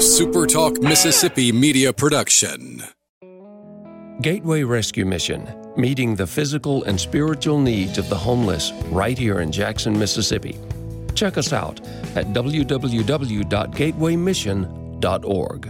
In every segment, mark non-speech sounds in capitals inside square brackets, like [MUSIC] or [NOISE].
SuperTalk Mississippi media production. Gateway Rescue Mission, meeting the physical and spiritual needs of the homeless right here in Jackson, Mississippi. Check us out at www.gatewaymission.org.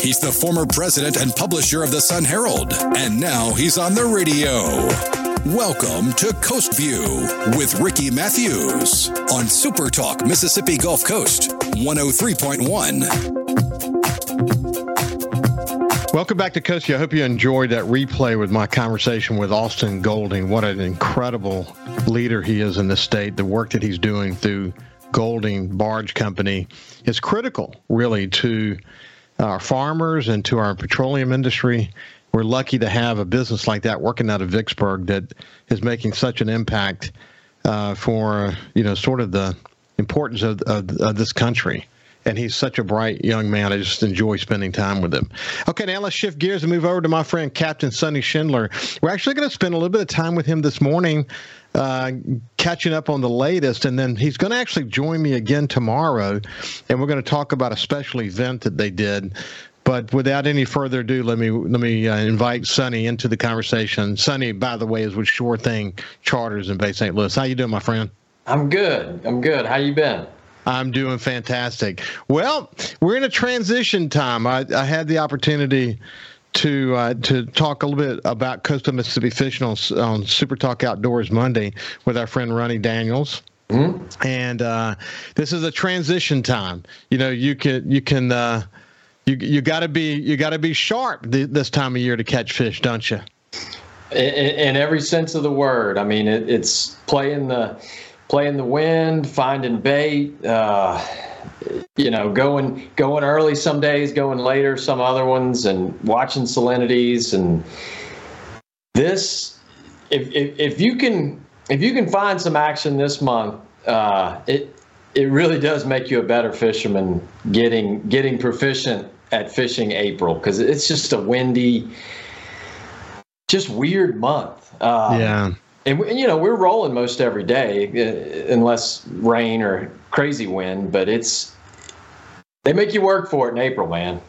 He's the former president and publisher of the Sun Herald, and now he's on the radio. Welcome to Coast View with Ricky Mathews on Super Talk Mississippi Gulf Coast 103.1. Welcome back to Coast View. I hope you enjoyed that replay with my conversation with Austin Golding. What an incredible leader he is in the state. The work that he's doing through Golding Barge Company is critical, really, to our farmers and to our petroleum industry we're lucky to have a business like that working out of Vicksburg that is making such an impact uh, for you know sort of the importance of, of, of, this country. And he's such a bright young man. I just enjoy spending time with him. Okay, now let's shift gears and move over to my friend Captain Sonny Schindler. We're actually going to spend a little bit of time with him this morning, uh, catching up on the latest, and then he's going to actually join me again tomorrow, and we're going to talk about a special event that they did but without any further ado, let me let me uh, invite Sonny into the conversation. Sonny, by the way, is with Sure Thing Charters in Bay St. Louis. How you doing, my friend? I'm good. I'm good. How you been? I'm doing fantastic. Well, we're in a transition time. I, I had the opportunity to uh, to talk a little bit about coastal Mississippi fishing on, on Super Talk Outdoors Monday with our friend Ronnie Daniels. Mm-hmm. And uh, this is a transition time. You know, you can you can uh, you you got to be you got to be sharp th- this time of year to catch fish, don't you? In, in every sense of the word. I mean, it, it's playing the playing the wind, finding bait. Uh, you know, going going early some days, going later some other ones, and watching salinities. And this, if if, if you can if you can find some action this month, uh, it it really does make you a better fisherman. Getting getting proficient at fishing April because it's just a windy, just weird month. Um, yeah. And, you know we're rolling most every day, uh, unless rain or crazy wind. But it's they make you work for it in April, man.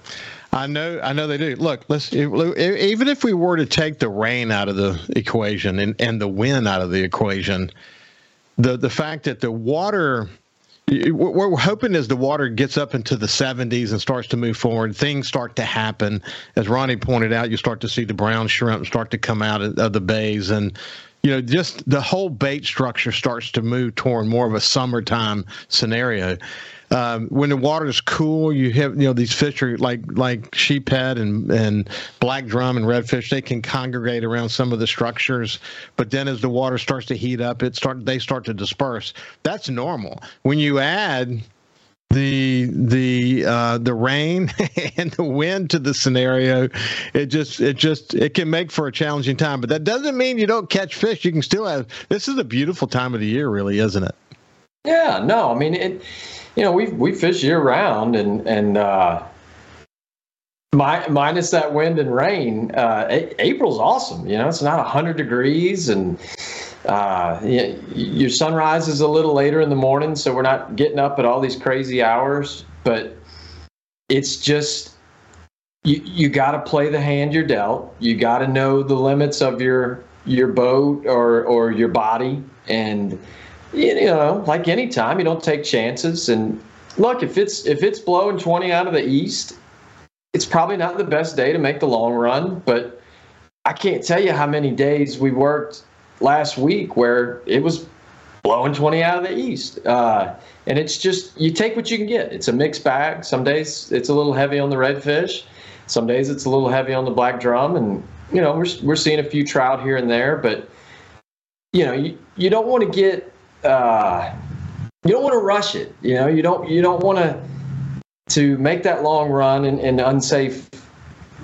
I know, I know they do. Look, let's even if we were to take the rain out of the equation and, and the wind out of the equation, the the fact that the water what we're hoping as the water gets up into the 70s and starts to move forward, things start to happen. As Ronnie pointed out, you start to see the brown shrimp start to come out of the bays, and you know, just the whole bait structure starts to move toward more of a summertime scenario. Um, when the water is cool, you have you know these fish are like like sheephead and and black drum and redfish. They can congregate around some of the structures, but then as the water starts to heat up, it start they start to disperse. That's normal. When you add the the uh, the rain [LAUGHS] and the wind to the scenario, it just it just it can make for a challenging time. But that doesn't mean you don't catch fish. You can still have. This is a beautiful time of the year, really, isn't it? Yeah. No. I mean it you know, we we fish year round, and and uh, my, minus that wind and rain, uh, a- April's awesome. You know, it's not hundred degrees, and uh, your sunrise is a little later in the morning, so we're not getting up at all these crazy hours. But it's just you you got to play the hand you're dealt. You got to know the limits of your your boat or or your body and you know, like any time, you don't take chances. And look, if it's if it's blowing 20 out of the east, it's probably not the best day to make the long run. But I can't tell you how many days we worked last week where it was blowing 20 out of the east. Uh, and it's just you take what you can get. It's a mixed bag. Some days it's a little heavy on the redfish. Some days it's a little heavy on the black drum, and you know we're we're seeing a few trout here and there, but you know you, you don't want to get uh, you don't want to rush it. You know, you don't you don't want to to make that long run in, in unsafe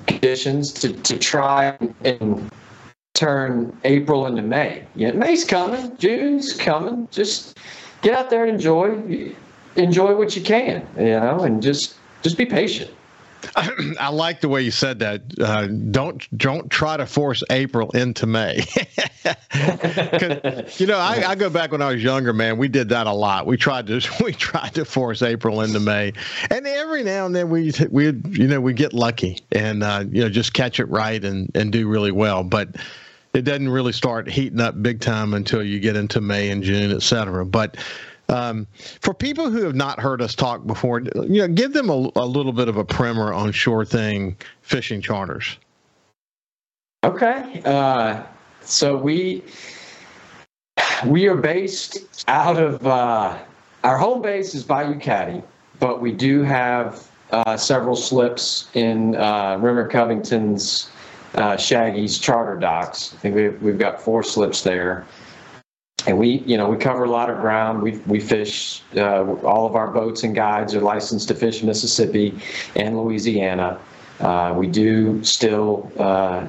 conditions to, to try and turn April into May. Yeah, May's coming, June's coming. Just get out there and enjoy enjoy what you can, you know, and just just be patient. [CLEARS THROAT] I, like the way you said that. Uh, don't don't try to force April into May. [LAUGHS] you know, I, I, go back when I was younger, man. We did that a lot. We tried to [LAUGHS] we tried to force April into May, and every now and then we we you know we get lucky and uh, you know just catch it right and and do really well, but. It doesn't really start heating up big time until you get into May and June, et cetera. But um, for people who have not heard us talk before, you know, give them a, a little bit of a primer on Sure Thing fishing charters. Okay, uh, so we we are based out of uh, our home base is Bayou Caddy, but we do have uh, several slips in uh, Rimmer Covington's uh, Shaggy's charter docks. I think we've, we've got four slips there and we you know we cover a lot of ground. We we fish uh, all of our boats and guides are licensed to fish mississippi and louisiana. Uh, we do still uh,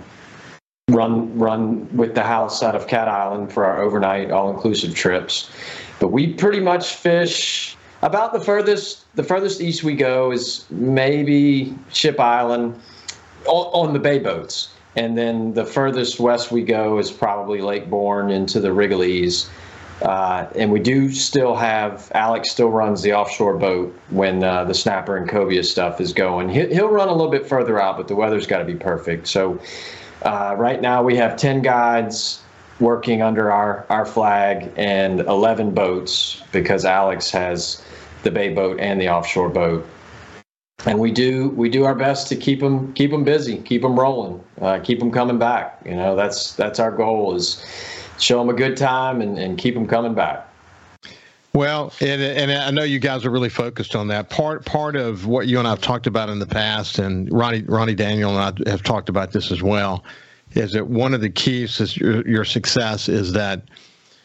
run run with the house out of cat island for our overnight all-inclusive trips. But we pretty much fish about the furthest the furthest east we go is maybe ship island on, on the bay boats and then the furthest west we go is probably Lake Borgne into the Rigolets. Uh, and we do still have Alex still runs the offshore boat when uh, the snapper and cobia stuff is going. He'll, he'll run a little bit further out, but the weather's got to be perfect. So uh, right now we have 10 guides working under our, our flag and 11 boats because Alex has the bay boat and the offshore boat and we do we do our best to keep them keep them busy, keep them rolling, uh, keep them coming back. You know, that's that's our goal is show them a good time and, and keep them coming back. Well, and, and I know you guys are really focused on that. Part part of what you and I have talked about in the past, and Ronnie Ronnie Daniel and I have talked about this as well, is that one of the keys to your, your success is that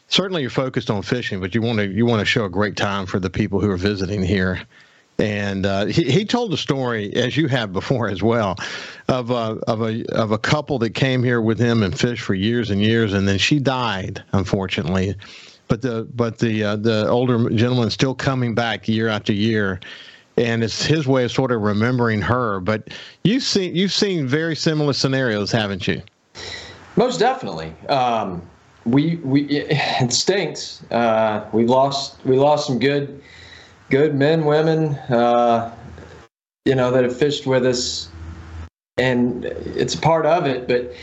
certainly you're focused on fishing, but you want to you want to show a great time for the people who are visiting here. And uh, he, he told a story, as you have before as well, of a, of a of a couple that came here with him and fished for years and years, and then she died, unfortunately. But the but the uh, the older gentleman still coming back year after year, and it's his way of sort of remembering her. But you've seen you've seen very similar scenarios, haven't you? Most definitely. Um, we we it stinks. Uh, we lost we lost some good good men, women, uh, you know, that have fished with us, and it's a part of it. But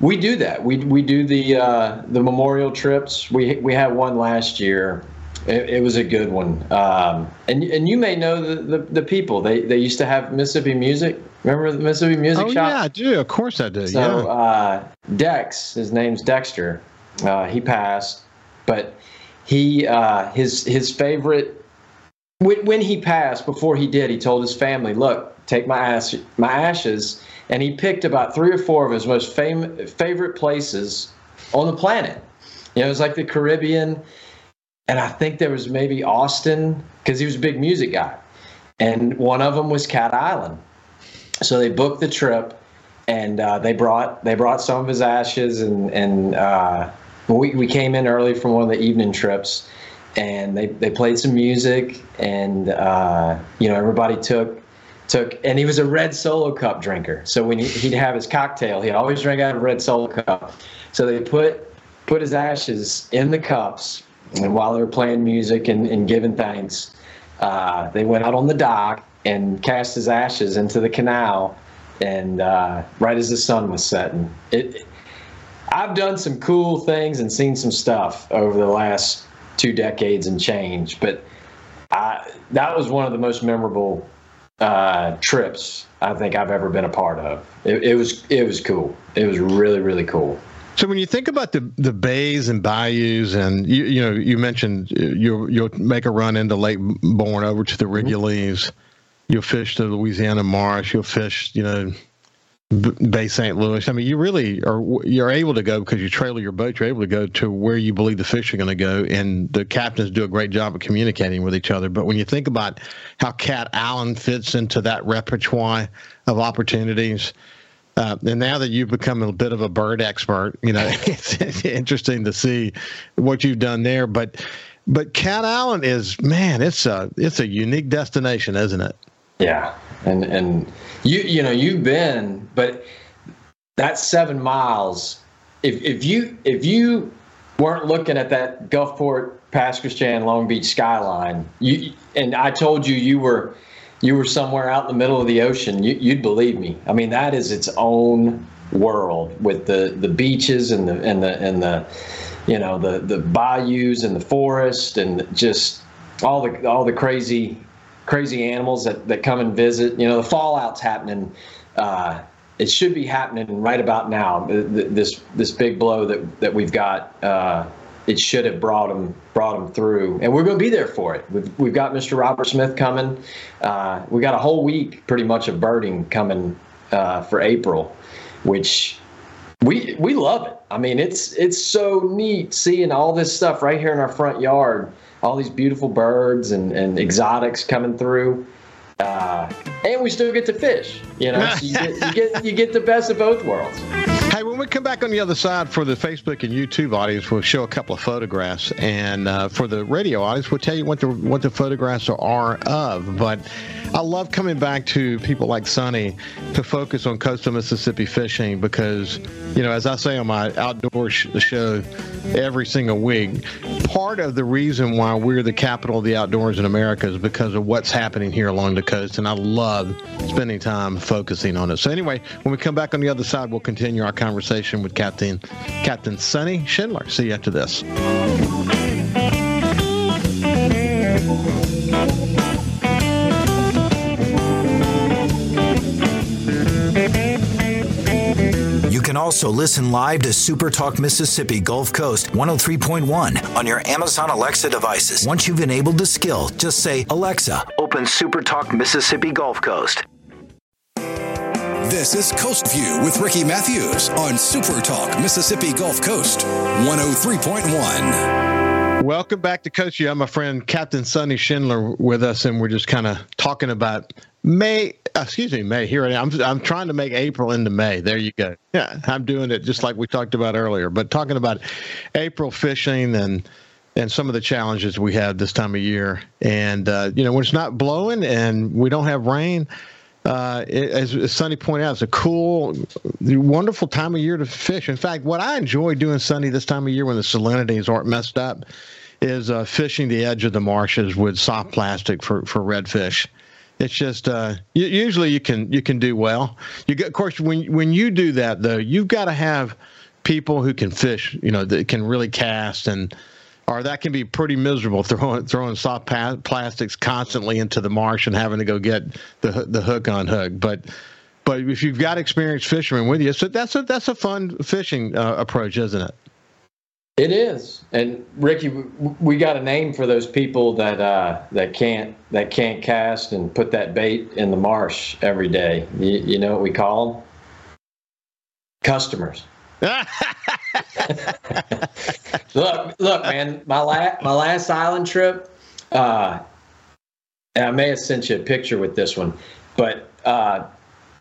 we do that. We we do the uh, the memorial trips. We we had one last year. It, it was a good one. Um, and and you may know the, the, the, people. They they used to have Mississippi Music. Remember the Mississippi Music oh, Shop? yeah, I do. Of course I do. So yeah. uh, Dex, his name's Dexter. Uh, he passed, but he uh, his his favorite when, he passed, before he did, he told his family, "Look, take my ash, my ashes," and he picked about three or four of his most fam- favorite places on the planet. You know, it was like the Caribbean, and I think there was maybe Austin because he was a big music guy, and one of them was Cat Island. So they booked the trip, and uh, they brought they brought some of his ashes, and and uh, we we came in early from one of the evening trips and they, they played some music and uh, you know everybody took took and he was a red solo cup drinker. So when he, he'd have his cocktail he always drank out of a red solo cup. So they put put his ashes in the cups and while they were playing music and, and giving thanks uh, they went out on the dock and cast his ashes into the canal and uh, right as the sun was setting. It, it I've done some cool things and seen some stuff over the last two decades and change. But I, that was one of the most memorable uh, trips I think I've ever been a part of. It, it, was it was cool. It was really really cool. So when you think about the the bays and bayous, and you you know you mentioned you'll you'll make a run into Lake Borgne over to the. Rigolets. Mm-hmm. You'll fish the Louisiana Marsh. You'll fish you know Bay St. Louis. I mean, you really are you're able to go because you trailer your boat. You're able to go to where you believe the fish are going to go, and the captains do a great job of communicating with each other. But when you think about how Cat Island fits into that repertoire of opportunities, uh, and now that you've become a bit of a bird expert, you know it's, [LAUGHS] it's interesting to see what you've done there. But but Cat Island is man, it's a it's a unique destination, isn't it? Yeah, and and you you know you've been, but that seven miles. If if you if you weren't looking at that Gulfport, Pass Christian, Long Beach skyline, you and I told you you were you were somewhere out in the middle of the ocean, you, you'd believe me. I mean, that is its own world with the the beaches and the and the and the you know the the bayous and the forest and just all the all the crazy crazy animals that, that come and visit. You know, the fallout's happening. Uh, it should be happening right about now. This this big blow that that we've got. Uh, it should have brought them brought them through, and we're going to be there for it. We've, we've got Mr. Robert Smith coming. Uh, we got a whole week, pretty much, of birding coming uh, for April, which we we love it. I mean, it's it's so neat seeing all this stuff right here in our front yard all these beautiful birds and, and exotics coming through. Uh, and we still get to fish. You know, [LAUGHS] so you, get, you, get, you get the best of both worlds. Hey, when we come back on the other side for the Facebook and YouTube audience, we'll show a couple of photographs, and uh, for the radio audience, we'll tell you what the what the photographs are of. But I love coming back to people like Sonny to focus on coastal Mississippi fishing because, you know, as I say on my outdoor sh- show every single week, part of the reason why we're the capital of the outdoors in America is because of what's happening here along the coast, and I love spending time focusing on it. So anyway, when we come back on the other side, we'll continue our conversation with Captain Captain Sonny Schindler. See you after this. You can also listen live to Super Talk Mississippi Gulf Coast 103.1 on your Amazon Alexa devices. Once you've enabled the skill, just say, Alexa, open Super Talk Mississippi Gulf Coast. This is Coast View with Ricky Mathews on Super Talk Mississippi Gulf Coast 103.1. Welcome back to Coast View. I'm my friend Captain Sonny Schindler with us, and we're just kind of talking about May, excuse me, May. Here I am. I'm, I'm trying to make April into May. There you go. Yeah, I'm doing it just like we talked about earlier. But talking about April fishing and and some of the challenges we have this time of year, and uh, you know when it's not blowing and we don't have rain. Uh, as, as Sonny pointed out, it's a cool, wonderful time of year to fish. In fact, what I enjoy doing, Sonny this time of year when the salinities aren't messed up, is uh, fishing the edge of the marshes with soft plastic for, for redfish. It's just uh, usually you can you can do well. You get, of course when when you do that though, you've got to have people who can fish. You know that can really cast and or that can be pretty miserable throwing throwing soft plastics constantly into the marsh and having to go get the the hook on hook. But but if you've got experienced fishermen with you, so that's a that's a fun fishing uh, approach, isn't it? It is, and Ricky, we got a name for those people that uh, that can't that can't cast and put that bait in the marsh every day. You, you know what we call them? Customers. [LAUGHS] look, look, man. My last my last island trip, uh, I may have sent you a picture with this one, but uh,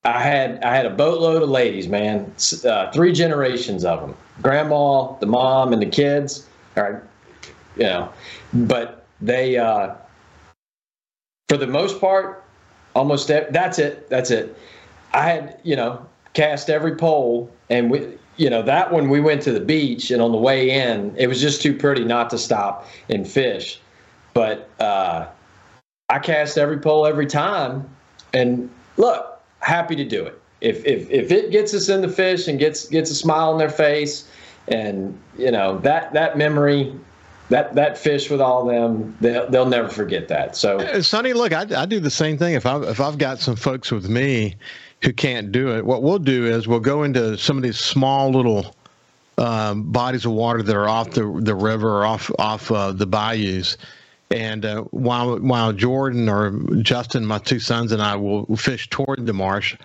I had I had a boatload of ladies, man. Uh, three generations of them grandma, the mom, and the kids. All right, you know, but they, uh, for the most part, almost that's it. That's it. I had, you know, cast every pole, and we, you know, that one we went to the beach, and on the way in, it was just too pretty not to stop and fish. But uh, I cast every pole every time, and look, happy to do it if if if it gets us in the fish and gets gets a smile on their face, and you know that that memory. That, that fish with all them, they'll, they'll never forget that. So, Sonny, look, I, I do the same thing. If I if I've got some folks with me who can't do it, what we'll do is we'll go into some of these small little um, bodies of water that are off the the river or off off uh, the bayous, and uh, while while Jordan or Justin, my two sons, and I will fish toward the marsh,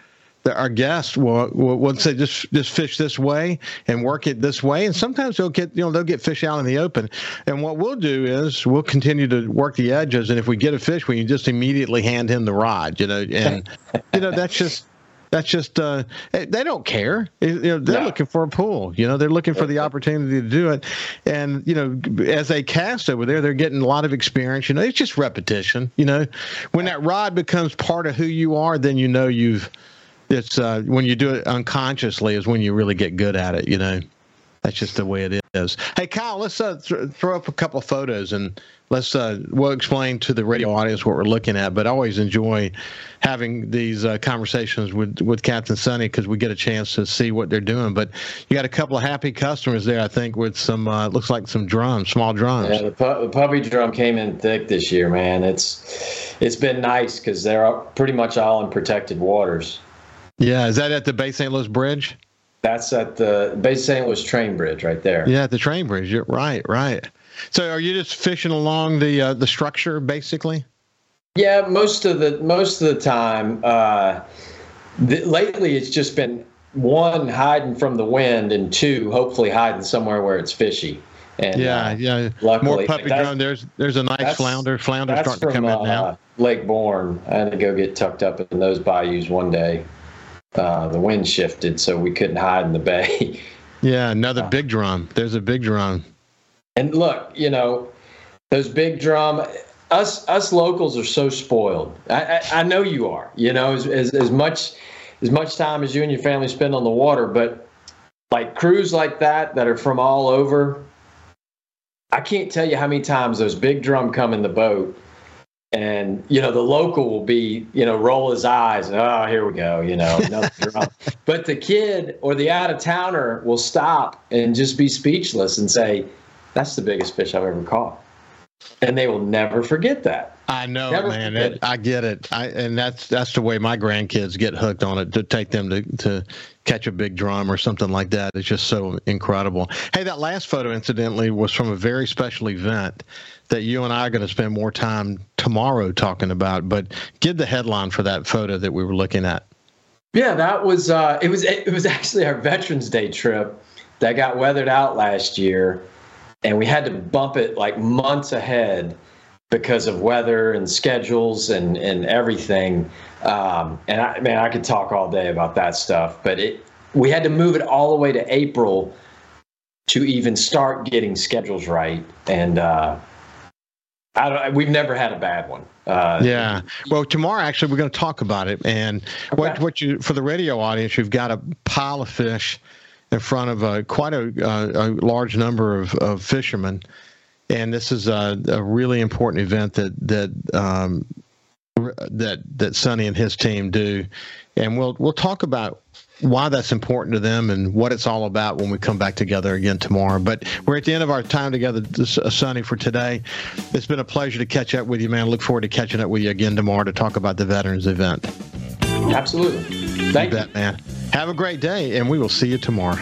our guests will, will, will say just just fish this way and work it this way. And sometimes they'll get you know they'll get fish out in the open. And what we'll do is we'll continue to work the edges. And if we get a fish we can just immediately hand him the rod you know and you know that's just That's just uh, they don't care. You know, they're no. looking for a pool. You know, they're looking for the opportunity to do it. And you know, as they cast over there, they're getting a lot of experience. You know, it's just repetition. You know, when that rod becomes part of who you are, then you know you've. It's uh, when you do it unconsciously is when you really get good at it. You know. That's just the way it is. Hey, Kyle, let's uh, th- throw up a couple of photos and let's uh, we'll explain to the radio audience what we're looking at. But I always enjoy having these uh, conversations with with Captain Sonny because we get a chance to see what they're doing. But you got a couple of happy customers there, I think, with some uh, looks like some drums, small drums. Yeah, the, pu- the puppy drum came in thick this year, man. It's it's been nice because they're pretty much all in protected waters. Yeah, is that at the Bay St. Louis Bridge? That's at the Bay St. Louis train bridge right there. Yeah, the train bridge. You're right, right. So are you just fishing along the uh, the structure basically? Yeah, most of the most of the time. Uh, the, lately, it's just been one hiding from the wind, and two hopefully hiding somewhere where it's fishy. And yeah, uh, yeah. Luckily, more puppy drum. There's there's a nice flounder. Flounder starting from, to come in now. Uh, Lake Borgne. I had to go get tucked up in those bayous one day uh, the wind shifted, so we couldn't hide in the bay. [LAUGHS] yeah, another uh, big drum. There's a big drum. And look, you know, those big drum. Us us locals are so spoiled. I, I, I know you are. You know, as, as as much as much time as you and your family spend on the water, but like crews like that that are from all over. I can't tell you how many times those big drum come in the boat and you know the local will be you know roll his eyes and oh here we go you know [LAUGHS] but the kid or the out of towner will stop and just be speechless and say that's the biggest fish i've ever caught and they will never forget that I know, never man. It, I get it. I and that's that's the way my grandkids get hooked on it. To take them to to catch a big drum or something like that. It's just so incredible. Hey, that last photo, incidentally, was from a very special event that you and I are going to spend more time tomorrow talking about. But give the headline for that photo that we were looking at. Yeah, that was uh, it was it was actually our Veterans Day trip that got weathered out last year, and we had to bump it like months ahead because of weather and schedules and and everything. Um, and I man, I could talk all day about that stuff, but it we had to move it all the way to April to even start getting schedules right. And uh, I don't. We've never had a bad one. Uh, yeah. Well, tomorrow actually we're going to talk about it. And okay. what what you for the radio audience, you've got a pile of fish in front of a, quite a, a, a large number of, of fishermen, and this is a, a really important event that that um, that that Sonny and his team do, and we'll we'll talk about why that's important to them and what it's all about when we come back together again tomorrow. But we're at the end of our time together, uh, Sonny, for today. It's been a pleasure to catch up with you, man. I look forward to catching up with you again tomorrow to talk about the Veterans event. Absolutely. Thank you. Bet, man. Have a great day, and we will see you tomorrow.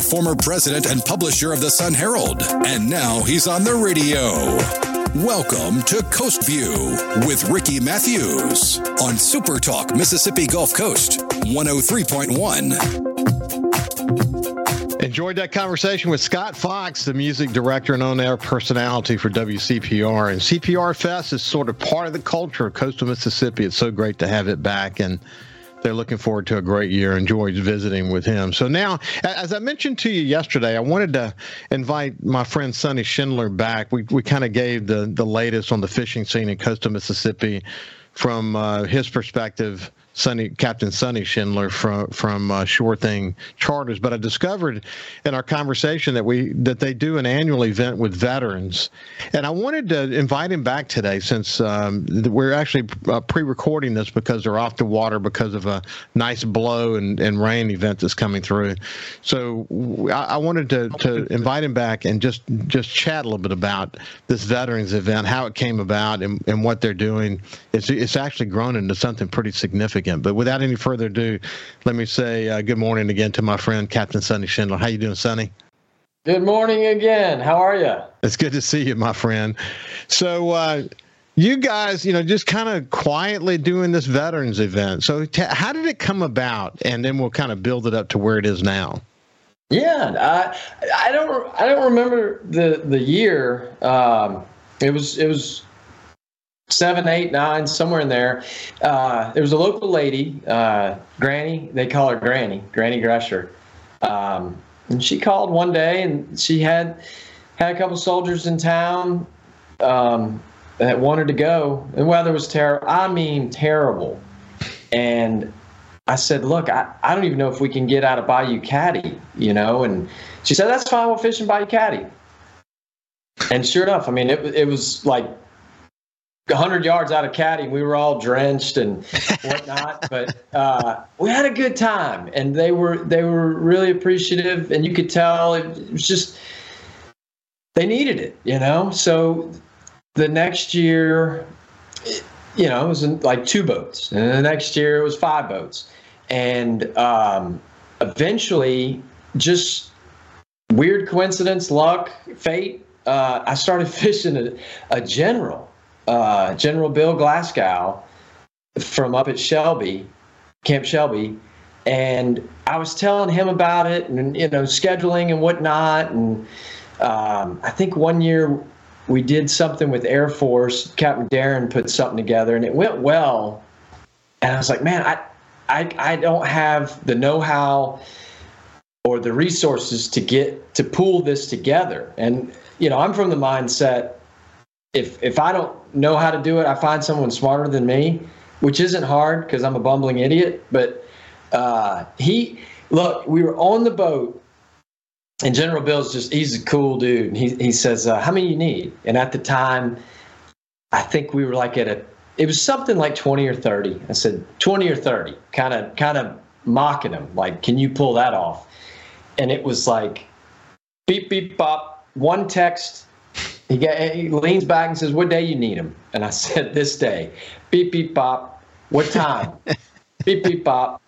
Former president and publisher of the Sun Herald, and now he's on the radio. Welcome to Coast View with Ricky Mathews on Super Talk Mississippi Gulf Coast 103.1. Enjoyed that conversation with Scott Fox, the music director and on-air personality for WCPR. And CPR Fest is sort of part of the culture of coastal Mississippi. It's so great to have it back. And they're looking forward to a great year. Enjoyed visiting with him. So now, as I mentioned to you yesterday, I wanted to invite my friend Sonny Schindler back. We we kind of gave the the latest on the fishing scene in coastal Mississippi from uh, his perspective Sonny Captain Sonny Schindler from from uh, Sure Thing Charters. But I discovered in our conversation that we that they do an annual event with veterans, and I wanted to invite him back today since um, we're actually uh, pre-recording this because they're off the water because of a nice blow and, and rain event that's coming through. So I, I wanted to, to invite him back and just just chat a little bit about this veterans event, how it came about, and, and what they're doing. It's it's actually grown into something pretty significant. But without any further ado, let me say uh, good morning again to my friend Captain Sonny Schindler. How you doing, Sonny? Good morning again. How are you? It's good to see you, my friend. So. Uh, you guys, you know, just kind of quietly doing this veterans event. So, t- how did it come about? And then we'll kind of build it up to where it is now. Yeah, I, I don't, I don't remember the the year. Um, it was, it was seven, eight, nine, somewhere in there. Uh, there was a local lady, uh, Granny. They call her Granny, Granny Gresher. Um, and she called one day, and she had had a couple soldiers in town um, that wanted to go. The weather was terrible. I mean, terrible. And I said, look, I, I don't even know if we can get out of Bayou Caddy, you know? And she said, that's fine. We'll fish in Bayou Caddy. And sure enough, I mean, it, it was like 100 yards out of caddy we were all drenched and [LAUGHS] whatnot but uh, we had a good time and they were they were really appreciative and you could tell it was just they needed it you know? So the next year you know it was like two boats and the next year it was five boats. And um, eventually just weird coincidence luck fate uh, i started [LAUGHS] fishing a, a general uh, General Bill Glasgow from up at Shelby, Camp Shelby, and I was telling him about it and you know scheduling and whatnot. And um, I think one year we did something with Air Force. Captain Darren put something together and it went well. And I was like, man, I I, I don't have the know-how or the resources to get to pull this together. And you know, I'm from the mindset if if I don't know how to do it, I find someone smarter than me, which isn't hard because I'm a bumbling idiot. But uh, he look, we were on the boat, and General Bill's just he's a cool dude. And he he says, uh, "How many you need?" And at the time, I think we were like at a it was something like 20 or 30. I said 20 or 30, kind of kind of mocking him, like, "Can you pull that off?" And it was like beep beep bop, one text he, get, he leans back and says, "What day you need him?" And I [LAUGHS] said, "This day." Beep beep bop. What time? [LAUGHS] beep beep bop.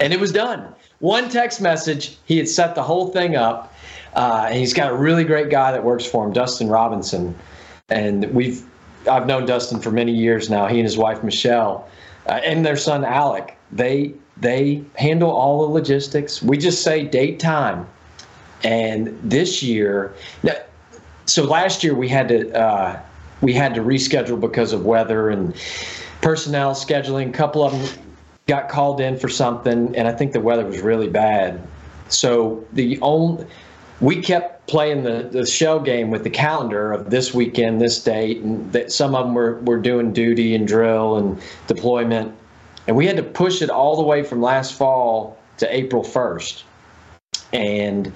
And it was done. One text message. He had set the whole thing up. Uh, and he's got a really great guy that works for him, Dustin Robinson. And we've I've known Dustin for many years now. He and his wife Michelle, uh, and their son Alec. They they handle all the logistics. We just say date time. And this year, now, so last year we had to uh, we had to reschedule because of weather and personnel scheduling. A couple of them got called in for something, and I think the weather was really bad. So the only we kept playing the, the shell game with the calendar of this weekend, this date, and that some of them were, were doing duty and drill and deployment. And we had to push it all the way from last fall to April 1st. And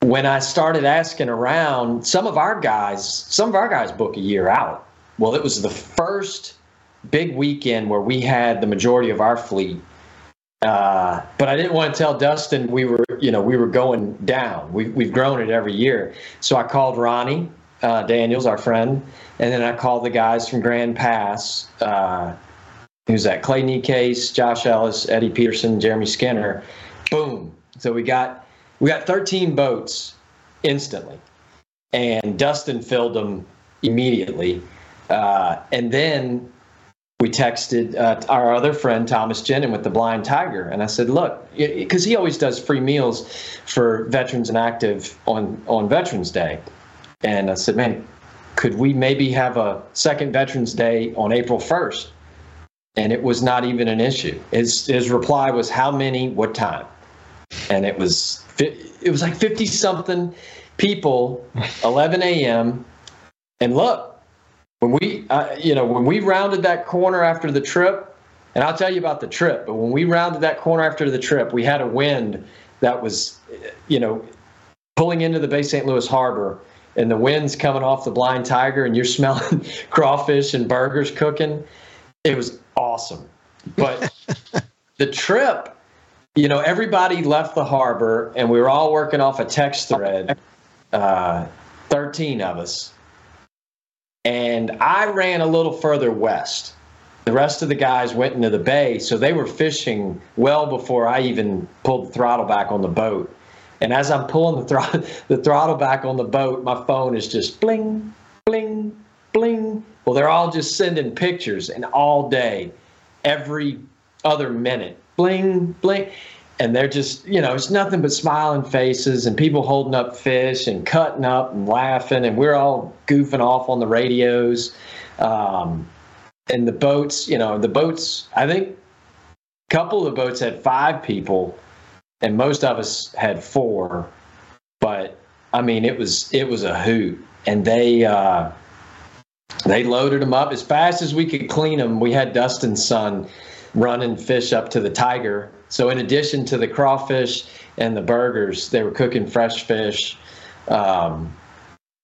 when I started asking around, some of our guys, some of our guys book a year out. Well, it was the first big weekend where we had the majority of our fleet. Uh, but I didn't want to tell Dustin we were, you know, we were going down. We, we've grown it every year. So I called Ronnie uh, Daniels, our friend, and then I called the guys from Grand Pass. Uh, who's that? Clay Case, Josh Ellis, Eddie Peterson, Jeremy Skinner. Boom. So we got we got 13 boats instantly, and Dustin filled them immediately. Uh, and then we texted uh, our other friend Thomas Genin with the Blind Tiger, and I said, "Look, because he always does free meals for veterans and active on on Veterans Day," and I said, "Man, could we maybe have a second Veterans Day on April 1st?" And it was not even an issue. His his reply was, "How many? What time?" And it was it was like 50 something people 11 a.m and look when we uh, you know when we rounded that corner after the trip And I'll tell you about the trip. But when we rounded that corner after the trip, we had a wind that was, you know, pulling into the Bay St. Louis Harbor, and the wind's coming off the Blind Tiger, and you're [LAUGHS] smelling crawfish and burgers cooking. It was awesome. But [LAUGHS] the trip, you know, everybody left the harbor, and we were all working off a text thread, uh, 13 of us. And I ran a little further west the rest of the guys went into the bay, so they were fishing well before I even pulled the throttle back on the boat. And as I'm pulling the, [LAUGHS] the throttle back on the boat, my phone is just bling, bling, bling. Well, they're all just sending pictures, and all day, every other minute, bling, bling. And they're just, you know, it's nothing but smiling faces and people holding up fish and cutting up and laughing. And we're all goofing off on the radios. Um, and the boats, you know, the boats, I think a couple of the boats had five people and most of us had four. But I mean, it was, it was a hoot. And they, uh, they loaded them up as fast as we could clean them. We had Dustin's son running fish up to the Tiger. So in addition to the crawfish and the burgers, they were cooking fresh fish. Um,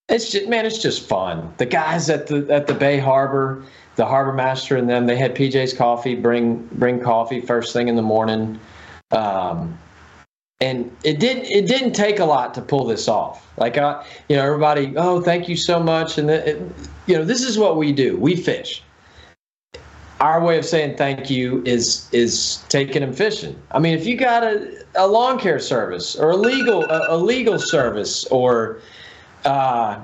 it's just man, it's just fun. The guys at the at the Bay Harbor, the harbor master and them they had PJ's coffee bring bring coffee first thing in the morning um, and it didn't it didn't take a lot to pull this off like I, you know everybody oh thank you so much and it, you know this is what we do we fish our way of saying thank you is is taking them fishing i mean if you got a, a lawn care service or a legal a, a legal service or uh,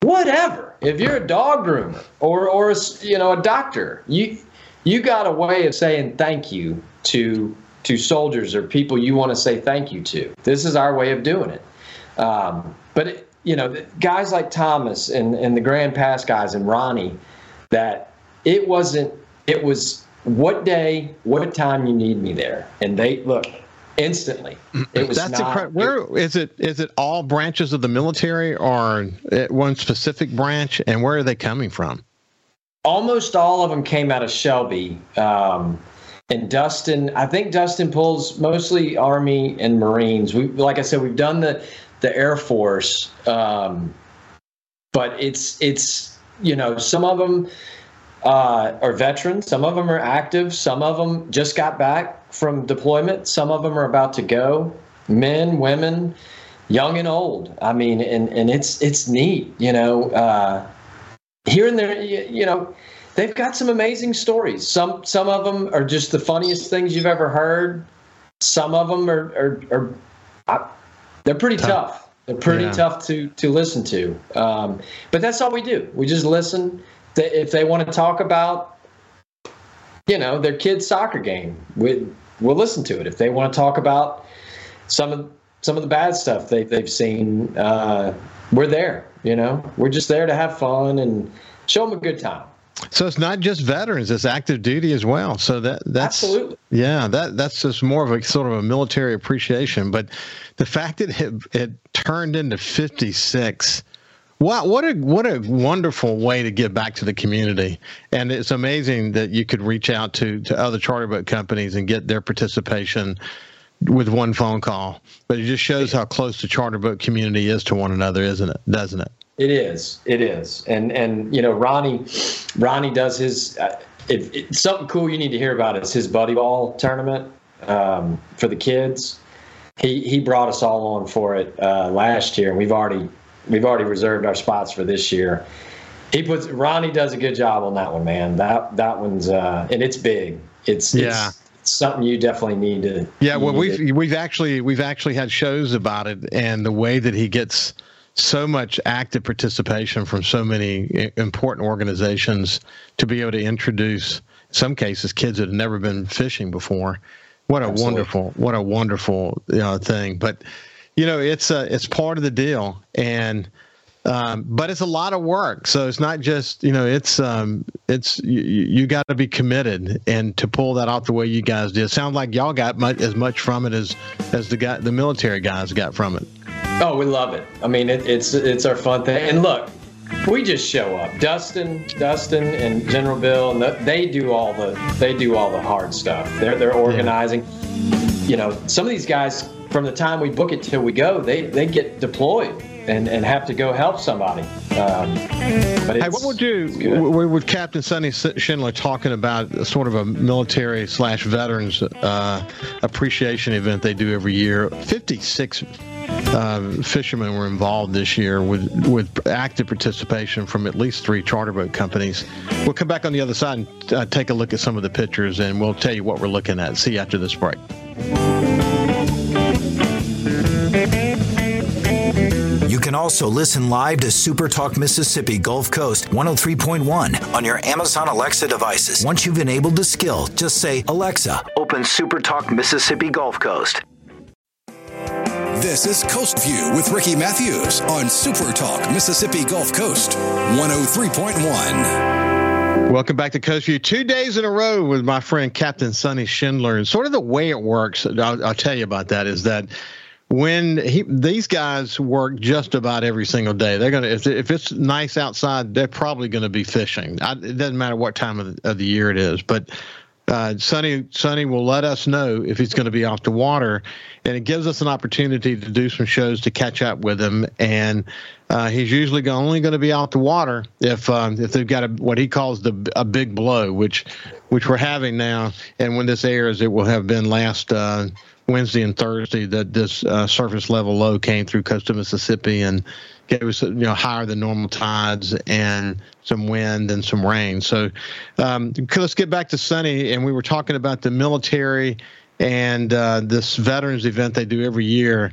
whatever. If you're a dog groomer or or a, you know a doctor, you you got a way of saying thank you to to soldiers or people you want to say thank you to. This is our way of doing it. Um, but it, you know, guys like Thomas and and the Grand Pass guys and Ronnie, that it wasn't. It was what day, what time you need me there, and they look instantly. It was That's not, incredible. Where is it? Is it all branches of the military, or one specific branch? And where are they coming from? Almost all of them came out of Shelby. Um, and Dustin, I think Dustin pulls mostly Army and Marines. We, like I said, we've done the the Air Force, um, but it's it's you know some of them uh, are veterans, some of them are active, some of them just got back from deployment. Some of them are about to go. Men, women, young and old. I mean, and and it's it's neat, you know. Uh, here and there, you, you know, they've got some amazing stories. Some some of them are just the funniest things you've ever heard. Some of them are are, are I, they're pretty tough. tough. They're pretty yeah. tough to to listen to. Um, but that's all we do. We just listen. If they want to talk about you know, their kid's soccer game. We, we'll listen to it. If they want to talk about some of some of the bad stuff they, they've seen, uh, we're there. You know, we're just there to have fun and show them a good time. So it's not just veterans; it's active duty as well. So that that's absolutely yeah. That that's just more of a sort of a military appreciation. But the fact that it, it turned into fifty six Wow, what a what a wonderful way to give back to the community, and it's amazing that you could reach out to to other charter boat companies and get their participation with one phone call. But it just shows how close the charter boat community is to one another, isn't it? Doesn't it? It is. It is. And and you know, Ronnie, Ronnie does his. Uh, it, it, something cool you need to hear about is his buddy ball tournament um, for the kids. He he brought us all on for it uh, last year, and we've already we've already reserved our spots for this year. He puts Ronnie does a good job on that one, man. That that one's uh, and it's big. It's yeah. It's, something you definitely need to. Yeah, well, we've to, we've actually we've actually had shows about it, and the way that he gets so much active participation from so many important organizations to be able to introduce, some cases, kids that have never been fishing before. What a Absolutely. wonderful, what a wonderful you know, thing. But you know, it's a, it's part of the deal, and um, but it's a lot of work. So it's not just you know, it's um, it's you, you got to be committed, and to pull that off the way you guys did. Sounds like y'all got much, as much from it as as the guy, the military guys got from it. Oh, we love it. I mean, it, it's it's our fun thing. And look, we just show up. Dustin, Dustin, and General Bill, and the, they do all the they do all the hard stuff. They're they're organizing. Yeah. You know, some of these guys from the time we book it till we go, they they get deployed and, and have to go help somebody. Um, hey, what we'll do with Captain Sonny Schindler talking about sort of a military slash veterans uh, appreciation event they do every year. Fifty six uh, fishermen were involved this year with with active participation from at least three charter boat companies. We'll come back on the other side and uh, take a look at some of the pictures, and we'll tell you what we're looking at. See you after this break. Also listen live to Super Talk Mississippi Gulf Coast 103.1 on your Amazon Alexa devices. Once you've enabled the skill, just say, Alexa, open Super Talk Mississippi Gulf Coast. This is Coast View with Ricky Mathews on Super Talk Mississippi Gulf Coast 103.1. Welcome back to Coast View. Two days in a row with my friend Captain Sonny Schindler. And sort of the way it works, I'll, I'll tell you about that, is that when he, these guys work just about every single day, they're gonna if, if it's nice outside, they're probably to be fishing. I, it doesn't matter what time of the, of the year it is, but uh, Sonny will let us know if he's going to be off the water, and it gives us an opportunity to do some shows to catch up with him. And uh, he's usually only going to be out the water if um, if they've got a, what he calls the a big blow, which which we're having now. And when this airs, it will have been last uh, Wednesday and Thursday that this uh, surface level low came through coastal Mississippi and gave us you know higher than normal tides and some wind and some rain. So um, let's get back to Sonny. And we were talking about the military and uh, this veterans event they do every year.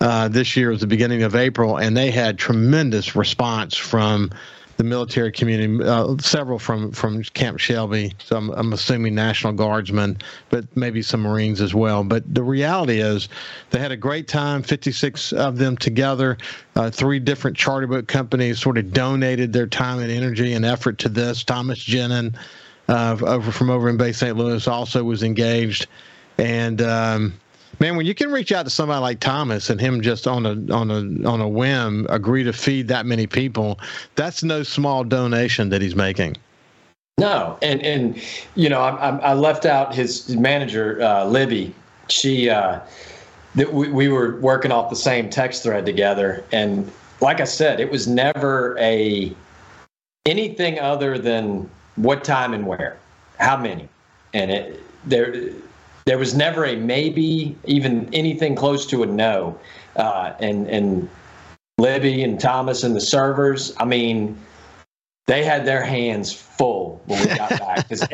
Uh, this year was the beginning of April, and they had tremendous response from the military community, uh, several from from Camp Shelby. So I'm, I'm, assuming National Guardsmen, but maybe some Marines as well. But the reality is, they had a great time. 56 of them together. Uh, three different charter boat companies sort of donated their time and energy and effort to this. Thomas Genin, uh, over from over in Bay St. Louis, also was engaged, and um, man, when you can reach out to somebody like Thomas and him just on a on a on a whim agree to feed that many people, that's no small donation that he's making. No, and and you know I, I left out his manager uh, Libby. She uh, that we, we were working off the same text thread together, and like I said, it was never a anything other than what time and where, how many, and it there there was never a maybe, even anything close to a no. Uh, and and Libby and Thomas and the servers, I mean, they had their hands full when we got back because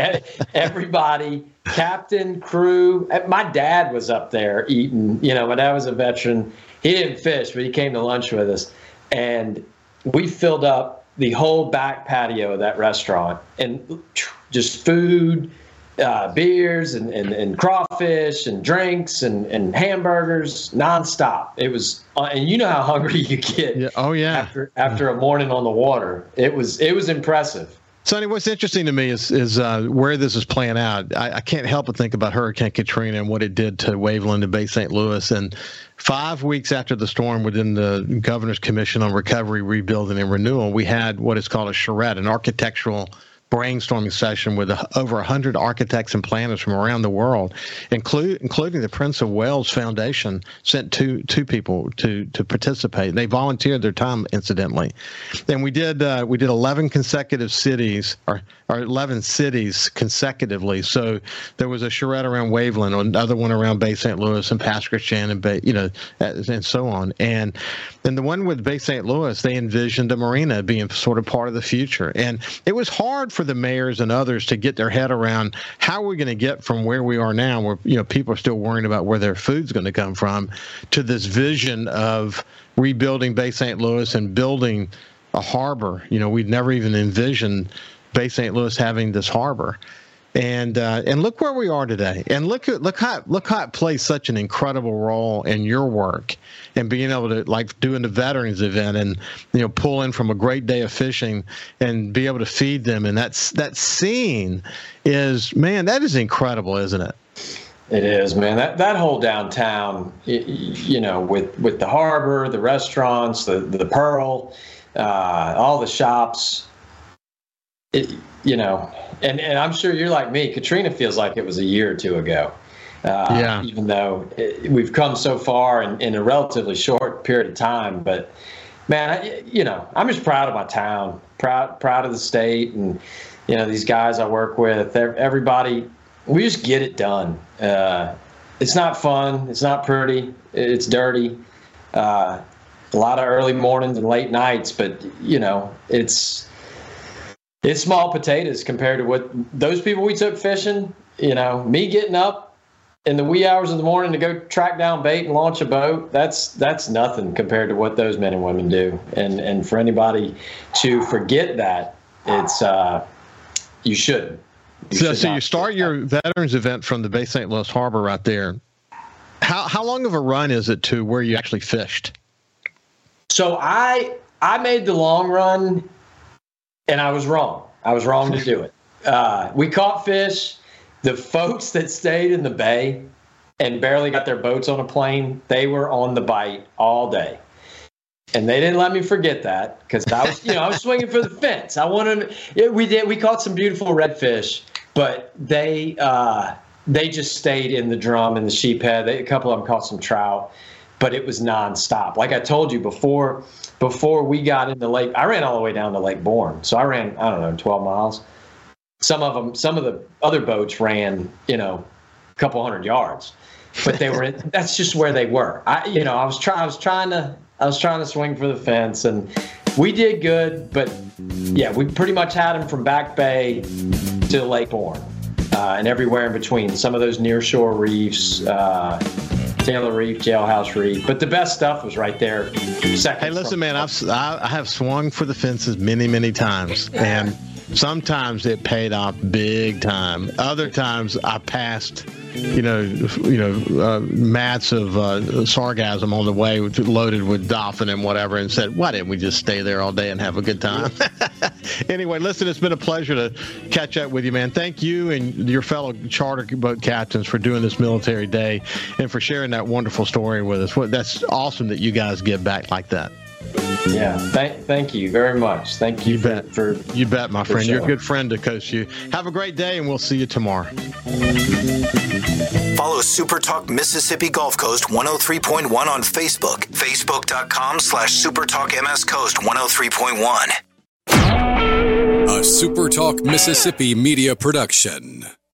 everybody, captain, crew, eh, my dad was up there eating. You know, my dad was a veteran. He didn't fish, but he came to lunch with us, and we filled up the whole back patio of that restaurant and just food uh, beers and, and, and crawfish and drinks and, and hamburgers nonstop. It was, uh, and you know how hungry [LAUGHS] you get. Yeah. Oh yeah. After after a morning on the water, it was it was impressive. Sonny, what's interesting to me is is uh, where this is playing out. I, I, can't help but think about Hurricane Katrina and what it did to Waveland and Bay St. Louis. And five weeks after the storm, within the Governor's Commission on Recovery, Rebuilding, and Renewal, we had what is called a charrette, an architectural brainstorming session with over 100 architects and planners from around the world, include, including the Prince of Wales Foundation, sent two two people to to participate. They volunteered their time, incidentally, and we did uh, we did 11 consecutive cities or, or 11 cities consecutively. So there was a charrette around Waveland, another one around Bay St. Louis and Pass Christian and you know, and so on. And then the one with Bay St. Louis, they envisioned a marina being sort of part of the future, and it was hard for the mayors and others to get their head around how we're going to get from where we are now, where you know people are still worrying about where their food's going to come from, to this vision of rebuilding Bay St. Louis and building a harbor. You know, we'd never even envisioned Bay St. Louis having this harbor and uh, and look where we are today, and look at look how look how it plays such an incredible role in your work, and being able to like doing the veterans event, and you know pull in from a great day of fishing, and be able to feed them, and that's that scene is man, that is incredible, isn't it? It is, man. That that whole downtown, you know, with with the harbor, the restaurants, the the Pearl, uh, all the shops. It, you know, and, and I'm sure you're like me. Katrina feels like it was a year or two ago. Uh, yeah. Even though it, we've come so far in, in a relatively short period of time, but man, I, you know, I'm just proud of my town, proud proud of the state, and you know these guys I work with. Everybody, we just get it done. Uh, it's not fun. It's not pretty. It's dirty. Uh, a lot of early mornings and late nights, but you know, it's it's small potatoes compared to what those people we took fishing. You know, me getting up in the wee hours of the morning to go track down bait and launch a boat. That's that's nothing compared to what those men and women do. And and for anybody to forget that, it's uh, you shouldn't. You so, should so you start your veterans event from the Bay St. Louis Harbor right there. How how long of a run is it to where you actually fished? So I I made the long run, and I was wrong. I was wrong to do it. Uh, we caught fish. The folks that stayed in the bay and barely got their boats on a plane, they were on the bite all day. And they didn't let me forget that because I was, you know, I was swinging for the fence. I wanted, it, we did, we caught some beautiful redfish, but they, uh, they just stayed in the drum and the sheephead. A couple of them caught some trout but it was nonstop. Like I told you before, before we got into Lake, I ran all the way down to Lake Borgne. So I ran, I don't know, 12 miles. Some of them, some of the other boats ran, you know, a couple hundred yards, but they were. [LAUGHS] That's just where they were. I, you know, I was trying, I was trying to, I was trying to swing for the fence, and we did good. But yeah, we pretty much had them from Back Bay to Lake Borgne. Uh, and everywhere in between. Some of those near shore reefs, uh, Taylor Reef, Jailhouse Reef. But the best stuff was right there. Second hey, listen, man, I've I have swung for the fences many, many times, and sometimes it paid off big time. Other times I passed you know, you know, uh, mats of uh, sargassum on the way, loaded with dolphin and whatever, and said, "Why didn't we just stay there all day and have a good time?" [LAUGHS] anyway, listen, it's been a pleasure to catch up with you, man. Thank you and your fellow charter boat captains for doing this military day and for sharing that wonderful story with us. That's awesome that you guys give back like that. Yeah, thank, thank you very much. Thank you, you bet. For, you bet, my friend. You're a good friend to Coast View. Have a great day, and we'll see you tomorrow. Follow Super Talk Mississippi Gulf Coast 103.1 on Facebook. Facebook.com slash Super Talk MS Coast 103.1. A Super Talk Mississippi media production.